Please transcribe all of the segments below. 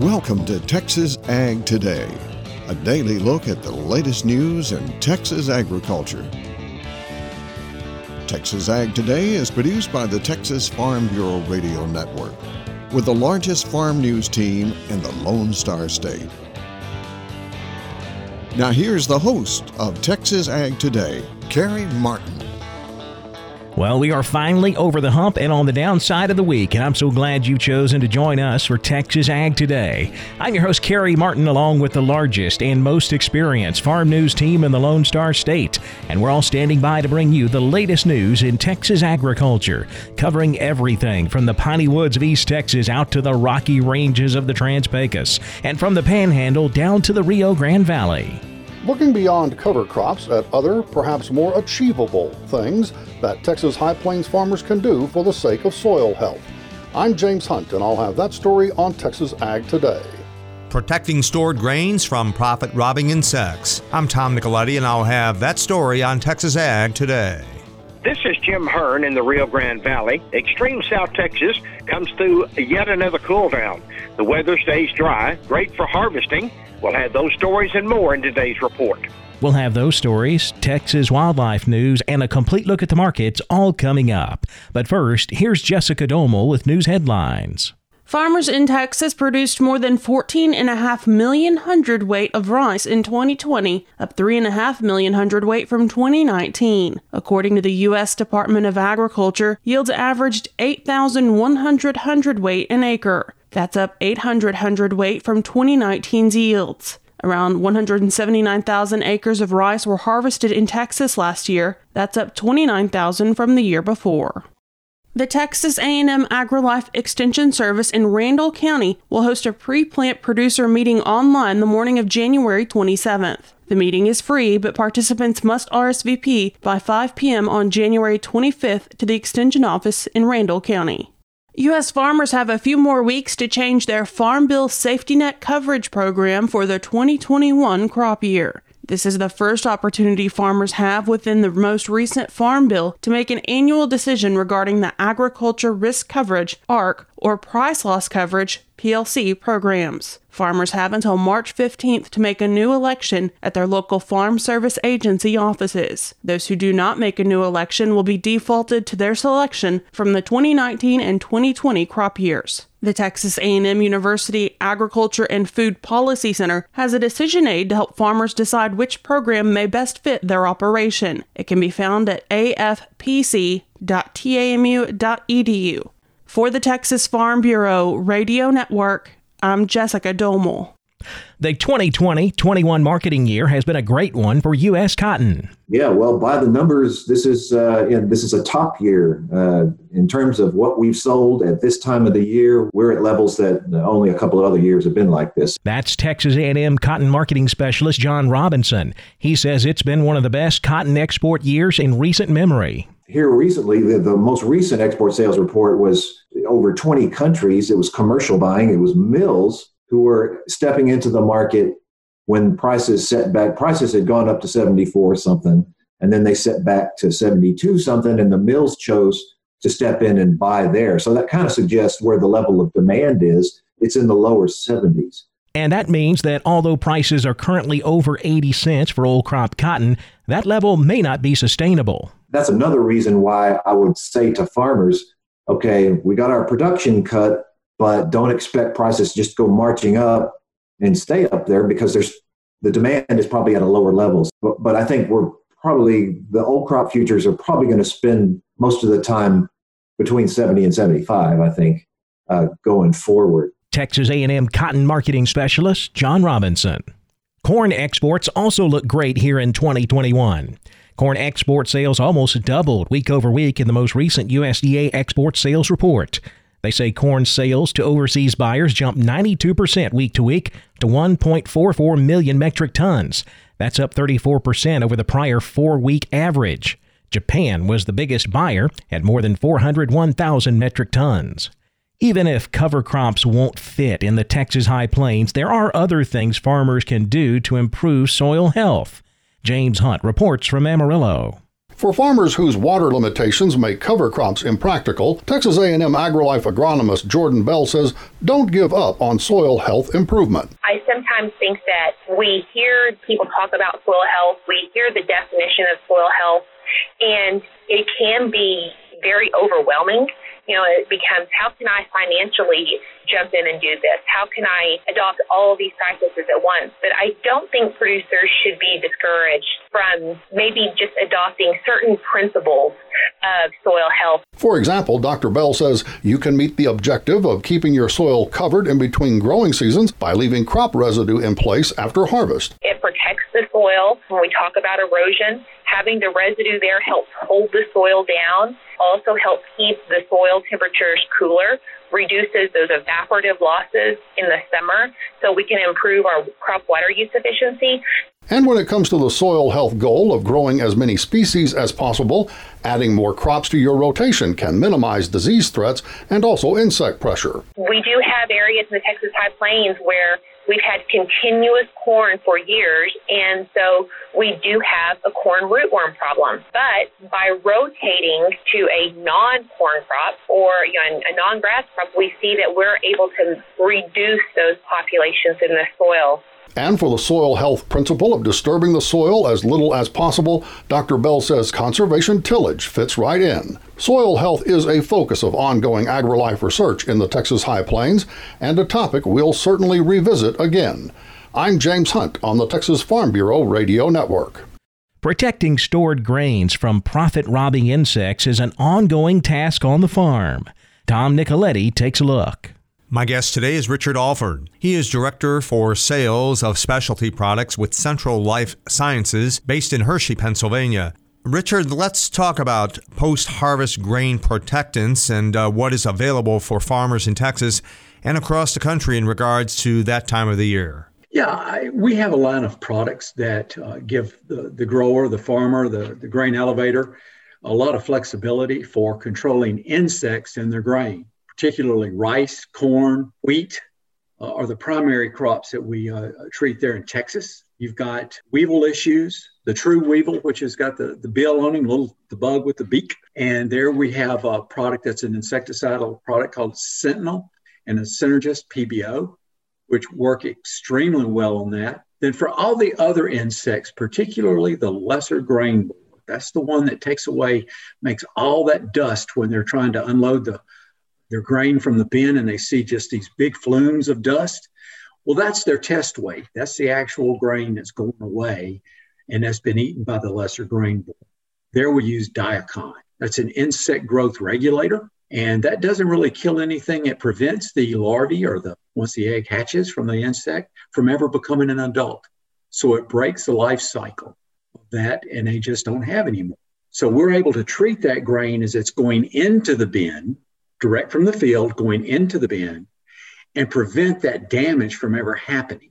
Welcome to Texas Ag Today, a daily look at the latest news in Texas agriculture. Texas Ag Today is produced by the Texas Farm Bureau Radio Network, with the largest farm news team in the Lone Star State. Now, here's the host of Texas Ag Today, Carey Martin. Well, we are finally over the hump and on the downside of the week, and I'm so glad you've chosen to join us for Texas Ag Today. I'm your host, Carey Martin, along with the largest and most experienced farm news team in the Lone Star State, and we're all standing by to bring you the latest news in Texas agriculture, covering everything from the piney woods of East Texas out to the rocky ranges of the Trans Pecos, and from the Panhandle down to the Rio Grande Valley looking beyond cover crops at other, perhaps more achievable things that Texas High Plains farmers can do for the sake of soil health. I'm James Hunt, and I'll have that story on Texas Ag Today. Protecting stored grains from profit robbing insects. I'm Tom Nicoletti, and I'll have that story on Texas Ag Today. This is Jim Hearn in the Rio Grande Valley. Extreme South Texas comes through yet another cool down. The weather stays dry, great for harvesting. We'll have those stories and more in today's report. We'll have those stories, Texas wildlife news, and a complete look at the markets all coming up. But first, here's Jessica Domel with news headlines. Farmers in Texas produced more than 14.5 million hundredweight of rice in 2020, up 3.5 million hundredweight from 2019. According to the U.S. Department of Agriculture, yields averaged 8,100 hundredweight an acre. That's up 800 hundredweight from 2019's yields. Around 179,000 acres of rice were harvested in Texas last year. That's up 29,000 from the year before. The Texas A&M AgriLife Extension Service in Randall County will host a pre-plant producer meeting online the morning of January 27th. The meeting is free, but participants must RSVP by 5 p.m. on January 25th to the Extension office in Randall County. U.S. farmers have a few more weeks to change their Farm Bill safety net coverage program for the 2021 crop year. This is the first opportunity farmers have within the most recent Farm Bill to make an annual decision regarding the Agriculture Risk Coverage, ARC, or Price Loss Coverage, PLC programs. Farmers have until March 15th to make a new election at their local Farm Service Agency offices. Those who do not make a new election will be defaulted to their selection from the 2019 and 2020 crop years. The Texas A&M University Agriculture and Food Policy Center has a decision aid to help farmers decide which program may best fit their operation. It can be found at afpc.tamu.edu. For the Texas Farm Bureau Radio Network, I'm Jessica Domel. The 2020 21 marketing year has been a great one for U.S. cotton. Yeah, well, by the numbers, this is uh, this is a top year uh, in terms of what we've sold at this time of the year. We're at levels that only a couple of other years have been like this. That's Texas A&M cotton marketing specialist John Robinson. He says it's been one of the best cotton export years in recent memory here recently, the, the most recent export sales report was over 20 countries. It was commercial buying, it was mills who were stepping into the market when prices set back. Prices had gone up to 74 something, and then they set back to 72 something, and the mills chose to step in and buy there. So that kind of suggests where the level of demand is. It's in the lower 70s. And that means that although prices are currently over 80 cents for old crop cotton, that level may not be sustainable that's another reason why I would say to farmers, okay, we got our production cut, but don't expect prices just go marching up and stay up there because there's the demand is probably at a lower levels. But, but I think we're probably the old crop futures are probably going to spend most of the time between 70 and 75, I think, uh, going forward. Texas A&M cotton marketing specialist John Robinson. Corn exports also look great here in 2021. Corn export sales almost doubled week over week in the most recent USDA export sales report. They say corn sales to overseas buyers jumped 92% week to week to 1.44 million metric tons. That's up 34% over the prior four week average. Japan was the biggest buyer at more than 401,000 metric tons. Even if cover crops won't fit in the Texas high plains, there are other things farmers can do to improve soil health. James Hunt reports from Amarillo. For farmers whose water limitations make cover crops impractical, Texas A&M AgriLife agronomist Jordan Bell says, "Don't give up on soil health improvement." I sometimes think that we hear people talk about soil health, we hear the definition of soil health, and it can be very overwhelming you know, it becomes how can I financially jump in and do this? How can I adopt all of these practices at once? But I don't think producers should be discouraged from maybe just adopting certain principles of soil health. For example, Dr. Bell says you can meet the objective of keeping your soil covered in between growing seasons by leaving crop residue in place after harvest. It protects the soil. When we talk about erosion, having the residue there helps hold the soil down also helps keep the soil temperatures cooler, reduces those evaporative losses in the summer, so we can improve our crop water use efficiency. And when it comes to the soil health goal of growing as many species as possible, adding more crops to your rotation can minimize disease threats and also insect pressure. We do have areas in the Texas High Plains where We've had continuous corn for years, and so we do have a corn rootworm problem. But by rotating to a non-corn crop or you know, a non-grass crop, we see that we're able to reduce those populations in the soil. And for the soil health principle of disturbing the soil as little as possible, Dr. Bell says conservation tillage fits right in. Soil health is a focus of ongoing AgriLife research in the Texas High Plains and a topic we'll certainly revisit again. I'm James Hunt on the Texas Farm Bureau Radio Network. Protecting stored grains from profit robbing insects is an ongoing task on the farm. Tom Nicoletti takes a look. My guest today is Richard Alford. He is Director for Sales of Specialty Products with Central Life Sciences based in Hershey, Pennsylvania. Richard, let's talk about post harvest grain protectants and uh, what is available for farmers in Texas and across the country in regards to that time of the year. Yeah, I, we have a line of products that uh, give the, the grower, the farmer, the, the grain elevator a lot of flexibility for controlling insects in their grain particularly rice, corn, wheat, uh, are the primary crops that we uh, treat there in Texas. You've got weevil issues, the true weevil, which has got the, the bill on him, little the bug with the beak. And there we have a product that's an insecticidal product called Centynal and a Synergist PBO, which work extremely well on that. Then for all the other insects, particularly the lesser grain, that's the one that takes away, makes all that dust when they're trying to unload the their grain from the bin and they see just these big flumes of dust. Well, that's their test weight. That's the actual grain that's going away and that's been eaten by the lesser grain borer. There we use Diacon. That's an insect growth regulator. And that doesn't really kill anything. It prevents the larvae or the once the egg hatches from the insect from ever becoming an adult. So it breaks the life cycle of that and they just don't have anymore. So we're able to treat that grain as it's going into the bin direct from the field going into the bin and prevent that damage from ever happening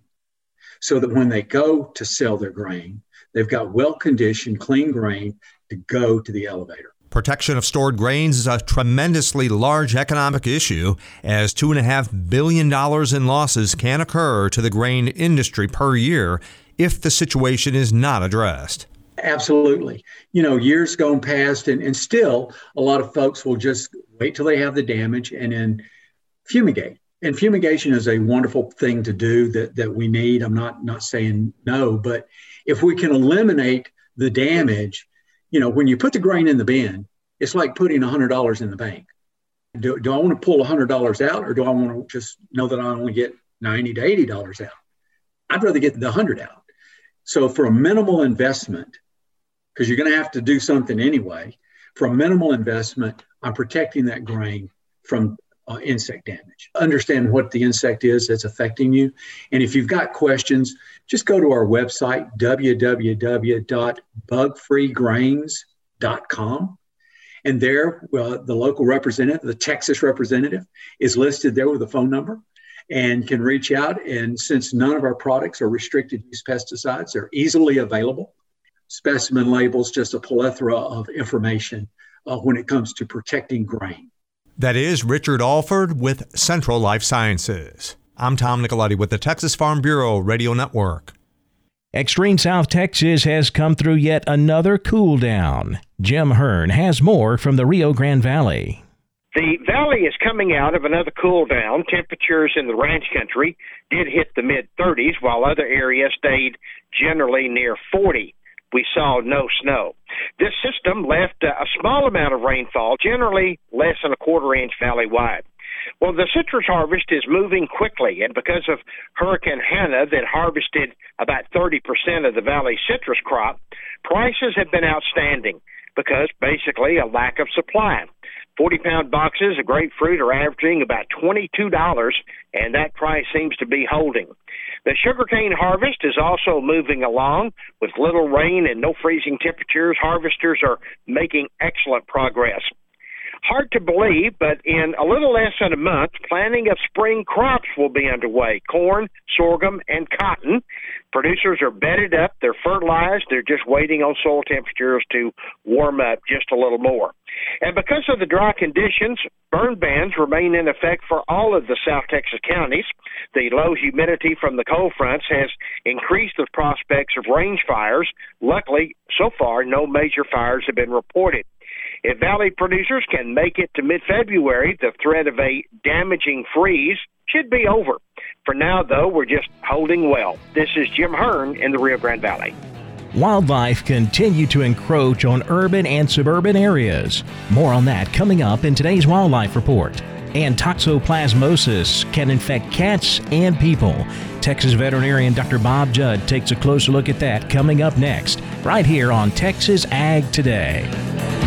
so that when they go to sell their grain, they've got well conditioned, clean grain to go to the elevator. Protection of stored grains is a tremendously large economic issue, as $2.5 billion in losses can occur to the grain industry per year if the situation is not addressed. Absolutely. You know, years gone past, and, and still a lot of folks will just wait till they have the damage and then fumigate. And fumigation is a wonderful thing to do that, that we need. I'm not not saying no, but if we can eliminate the damage, you know, when you put the grain in the bin, it's like putting $100 in the bank. Do, do I want to pull $100 out or do I want to just know that I only get 90 to $80 out? I'd rather get the 100 out. So for a minimal investment, because you're going to have to do something anyway. A minimal investment, I'm protecting that grain from uh, insect damage. Understand what the insect is that's affecting you. And if you've got questions, just go to our website, www.bugfreegrains.com. And there, the local representative, the Texas representative, is listed there with a phone number and can reach out. And since none of our products are restricted use pesticides, they're easily available specimen labels, just a plethora of information uh, when it comes to protecting grain. That is Richard Alford with Central Life Sciences. I'm Tom Nicoletti with the Texas Farm Bureau Radio Network. Extreme South Texas has come through yet another cool down. Jim Hearn has more from the Rio Grande Valley. The valley is coming out of another cool down. Temperatures in the ranch country did hit the mid 30s, while other areas stayed generally near 40. We saw no snow. This system left a small amount of rainfall, generally less than a quarter inch valley wide. Well, the citrus harvest is moving quickly, and because of Hurricane Hanna that harvested about 30% of the valley citrus crop, prices have been outstanding because basically a lack of supply. 40 pound boxes of grapefruit are averaging about $22, and that price seems to be holding. The sugarcane harvest is also moving along with little rain and no freezing temperatures. Harvesters are making excellent progress. Hard to believe, but in a little less than a month, planting of spring crops will be underway corn, sorghum, and cotton. Producers are bedded up, they're fertilized, they're just waiting on soil temperatures to warm up just a little more. And because of the dry conditions, burn bans remain in effect for all of the South Texas counties. The low humidity from the cold fronts has increased the prospects of range fires. Luckily, so far, no major fires have been reported. If Valley producers can make it to mid February, the threat of a damaging freeze should be over. For now, though, we're just holding well. This is Jim Hearn in the Rio Grande Valley. Wildlife continue to encroach on urban and suburban areas. More on that coming up in today's Wildlife Report. And toxoplasmosis can infect cats and people. Texas veterinarian Dr. Bob Judd takes a closer look at that coming up next, right here on Texas Ag Today.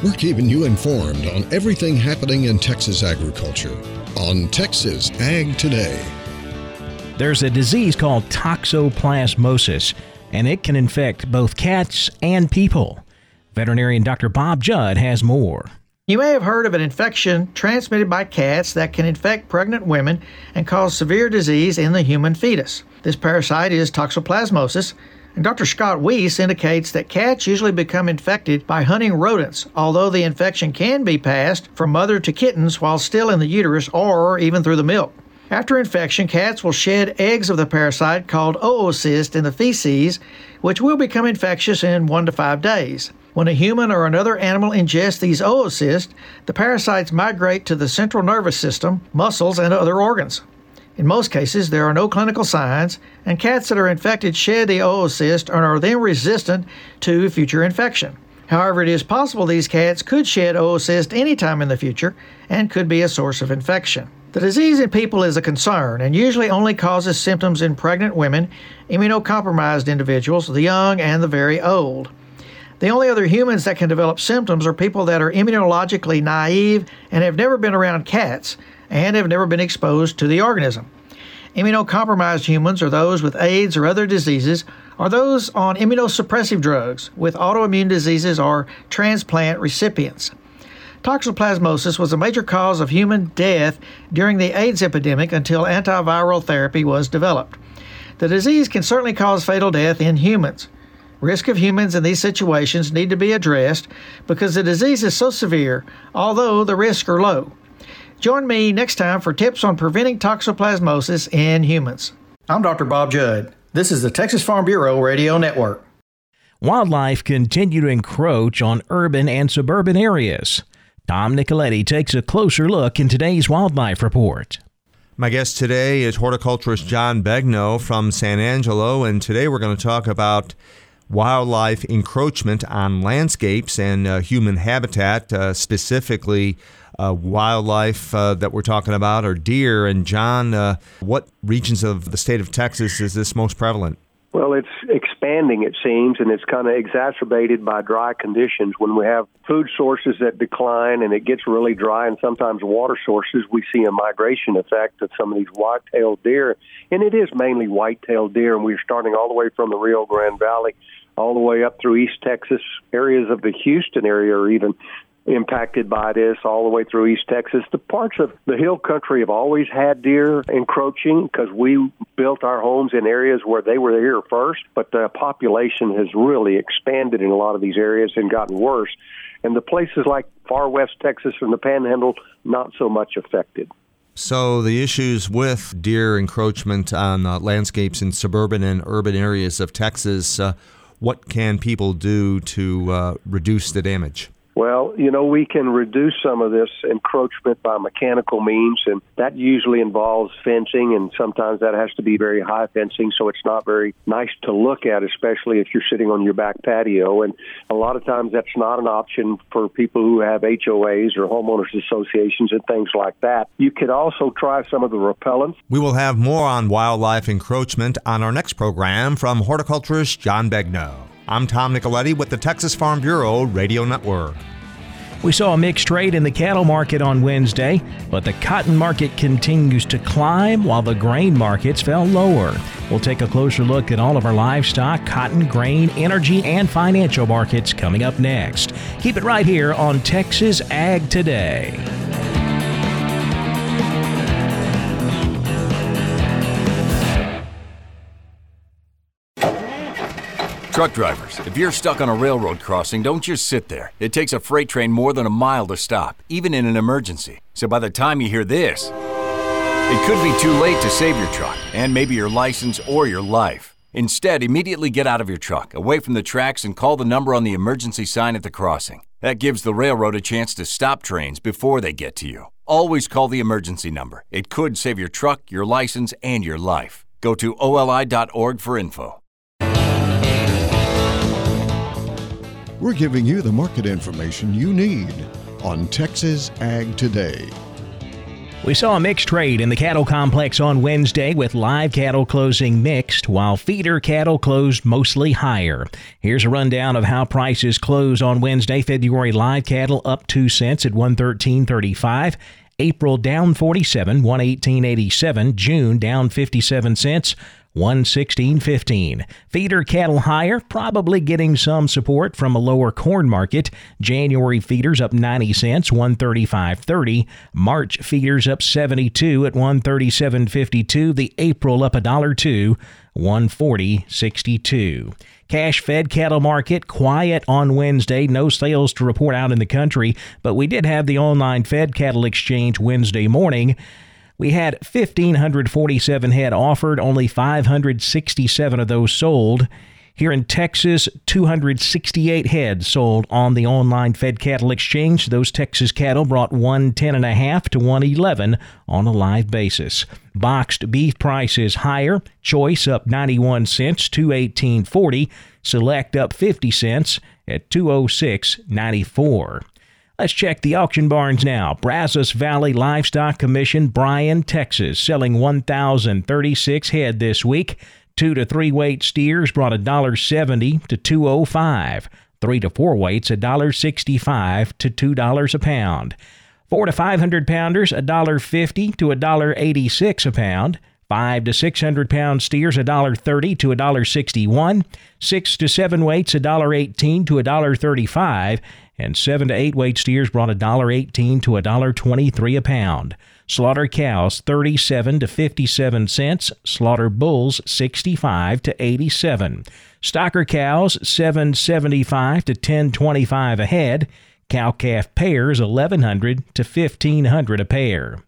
We're keeping you informed on everything happening in Texas agriculture on Texas Ag Today. There's a disease called toxoplasmosis, and it can infect both cats and people. Veterinarian Dr. Bob Judd has more. You may have heard of an infection transmitted by cats that can infect pregnant women and cause severe disease in the human fetus. This parasite is toxoplasmosis, Dr. Scott Weese indicates that cats usually become infected by hunting rodents, although the infection can be passed from mother to kittens while still in the uterus or even through the milk. After infection, cats will shed eggs of the parasite called oocyst in the feces, which will become infectious in one to five days. When a human or another animal ingests these oocysts, the parasites migrate to the central nervous system, muscles, and other organs. In most cases, there are no clinical signs, and cats that are infected shed the oocyst and are then resistant to future infection. However, it is possible these cats could shed oocyst anytime in the future and could be a source of infection. The disease in people is a concern and usually only causes symptoms in pregnant women, immunocompromised individuals, the young, and the very old. The only other humans that can develop symptoms are people that are immunologically naive and have never been around cats, and have never been exposed to the organism. Immunocompromised humans are those with AIDS or other diseases, or those on immunosuppressive drugs with autoimmune diseases or transplant recipients. Toxoplasmosis was a major cause of human death during the AIDS epidemic until antiviral therapy was developed. The disease can certainly cause fatal death in humans. Risk of humans in these situations need to be addressed because the disease is so severe, although the risks are low. Join me next time for tips on preventing toxoplasmosis in humans. I'm Dr. Bob Judd. This is the Texas Farm Bureau Radio Network. Wildlife continue to encroach on urban and suburban areas. Tom Nicoletti takes a closer look in today's Wildlife Report. My guest today is horticulturist John Begnaud from San Angelo, and today we're going to talk about wildlife encroachment on landscapes and uh, human habitat, uh, specifically uh, wildlife uh, that we're talking about are deer. And John, uh, what regions of the state of Texas is this most prevalent? Well, it's expanding, it seems, and it's kind of exacerbated by dry conditions. When we have food sources that decline and it gets really dry, and sometimes water sources, we see a migration effect of some of these white-tailed deer. And it is mainly white-tailed deer, and we're starting all the way from the Rio Grande Valley all the way up through East Texas. Areas of the Houston area are even impacted by this all the way through East Texas. The parts of the hill country have always had deer encroaching because we built our homes in areas where they were here first, but the population has really expanded in a lot of these areas and gotten worse. And the places like far west Texas and the panhandle, not so much affected. So, the issues with deer encroachment on uh, landscapes in suburban and urban areas of Texas, uh, what can people do to uh, reduce the damage? Well, you know, we can reduce some of this encroachment by mechanical means, and that usually involves fencing, and sometimes that has to be very high fencing, so it's not very nice to look at, especially if you're sitting on your back patio. And a lot of times that's not an option for people who have HOAs or homeowners associations and things like that. You could also try some of the repellents. We will have more on wildlife encroachment on our next program from horticulturist John Begnaud. I'm Tom Nicoletti with the Texas Farm Bureau Radio Network. We saw a mixed trade in the cattle market on Wednesday, but the cotton market continues to climb while the grain markets fell lower. We'll take a closer look at all of our livestock, cotton, grain, energy, and financial markets coming up next. Keep it right here on Texas Ag Today. Truck drivers, if you're stuck on a railroad crossing, don't just sit there. It takes a freight train more than a mile to stop, even in an emergency. So by the time you hear this, it could be too late to save your truck and maybe your license or your life. Instead, immediately get out of your truck, away from the tracks, and call the number on the emergency sign at the crossing. That gives the railroad a chance to stop trains before they get to you. Always call the emergency number. It could save your truck, your license, and your life. Go to oli.org for info. We're giving you the market information you need on Texas Ag Today. We saw a mixed trade in the cattle complex on Wednesday with live cattle closing mixed while feeder cattle closed mostly higher. Here's a rundown of how prices closed on Wednesday. February live cattle up 2 cents at 113.35. April down 47, 118.87. June down 57 cents, 116.15. Feeder cattle higher, probably getting some support from a lower corn market. January feeders up 90 cents, 135.30. March feeders up 72 at 137.52. The April up a dollar two, 140.62. Cash fed cattle market quiet on Wednesday. No sales to report out in the country, but we did have the online fed cattle exchange Wednesday morning. We had 1,547 head offered, only 567 of those sold. Here in Texas, 268 head sold on the online fed cattle exchange. Those Texas cattle brought 110.5 to 111 on a live basis. Boxed beef prices higher. Choice up 91 cents, 218.40. Select up 50 cents at 206.94. Let's check the auction barns now. Brazos Valley Livestock Commission, Bryan, Texas, selling 1,036 head this week. Two to three weight steers brought $1.70 to 205. Three to four weights $1.65 to $2 a pound. Four to five hundred pounders $1.50 to $1.86 a pound. Five to six hundred pound steers $1.30 to $1.61. Six to seven weights $1.18 to $1.35 and 7 to 8 weight steers brought $1.18 to $1.23 a pound. Slaughter cows 37 to 57 cents, slaughter bulls 65 to 87. Stocker cows 775 to 1025 a head, cow calf pairs 1100 to 1500 a pair.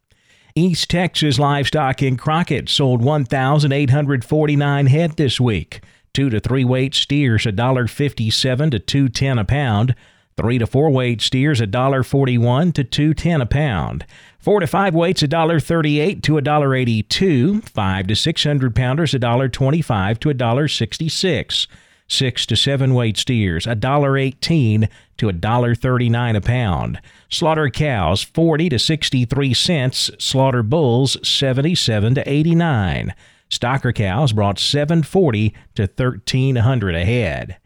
East Texas livestock in Crockett sold 1,849 head this week. Two to three weight steers $1.57 to 210 a pound. Three to four weight steers $1.41 to $2.10 a pound. Four to five weights $1.38 to $1.82. Five to six hundred pounders $1.25 to $1.66. Six to seven weight steers, $1.18 to $1.39 a pound. Slaughter cows, 40 to 63 cents. Slaughter bulls, 77 to 89. Stocker cows brought 740 to 1300 a head.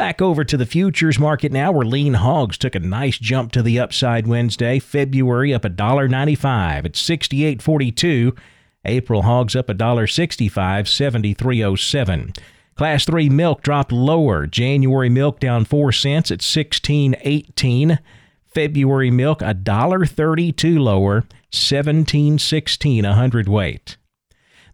Back over to the futures market now, where lean hogs took a nice jump to the upside Wednesday. February up $1.95 at 68.42. April hogs up $1.65, 73.07. Class 3 milk dropped lower. January milk down 4 cents at 16.18. February milk $1.32 lower, 17.16 a hundredweight.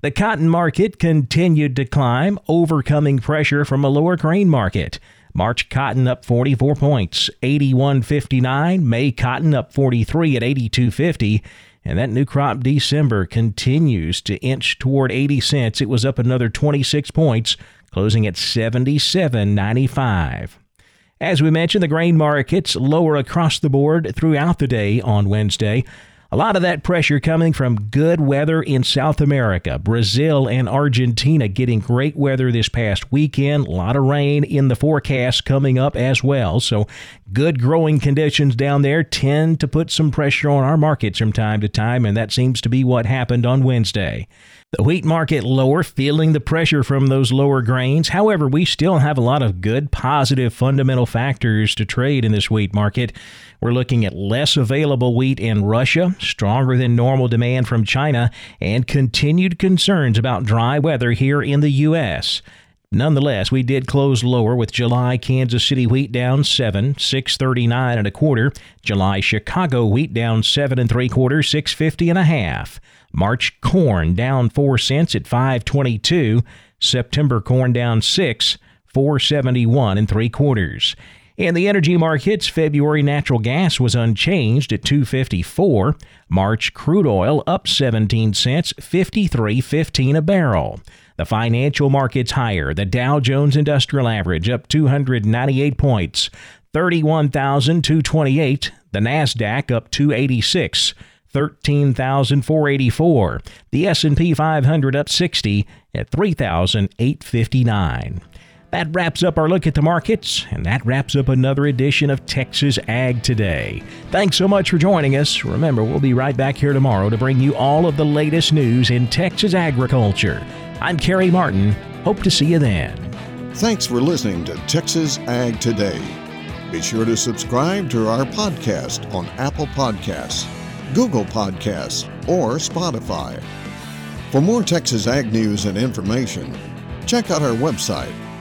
The cotton market continued to climb, overcoming pressure from a lower grain market. March cotton up 44 points, 81.59. May cotton up 43 at 82.50. And that new crop December continues to inch toward 80 cents. It was up another 26 points, closing at 77.95. As we mentioned, the grain markets lower across the board throughout the day on Wednesday. A lot of that pressure coming from good weather in South America, Brazil and Argentina getting great weather this past weekend. A lot of rain in the forecast coming up as well. So, good growing conditions down there tend to put some pressure on our markets from time to time, and that seems to be what happened on Wednesday. The wheat market lower, feeling the pressure from those lower grains. However, we still have a lot of good, positive, fundamental factors to trade in this wheat market. We're looking at less available wheat in Russia, stronger than normal demand from China, and continued concerns about dry weather here in the U.S. Nonetheless, we did close lower with July Kansas City wheat down 7, 639 and a quarter. July Chicago wheat down 7 and 3 quarters, 650 and a half. March corn down 4 cents at 522. September corn down 6, 471 and 3 quarters. In the energy markets, February natural gas was unchanged at 254. March crude oil up 17 cents, 53.15 a barrel. The financial markets higher. The Dow Jones Industrial Average up 298 points, 31,228. The Nasdaq up 286. 13,484. The S&P 500 up 60 at 3,859. That wraps up our look at the markets, and that wraps up another edition of Texas Ag Today. Thanks so much for joining us. Remember, we'll be right back here tomorrow to bring you all of the latest news in Texas agriculture. I'm Carey Martin. Hope to see you then. Thanks for listening to Texas Ag Today. Be sure to subscribe to our podcast on Apple Podcasts, Google Podcasts, or Spotify. For more Texas Ag news and information, check out our website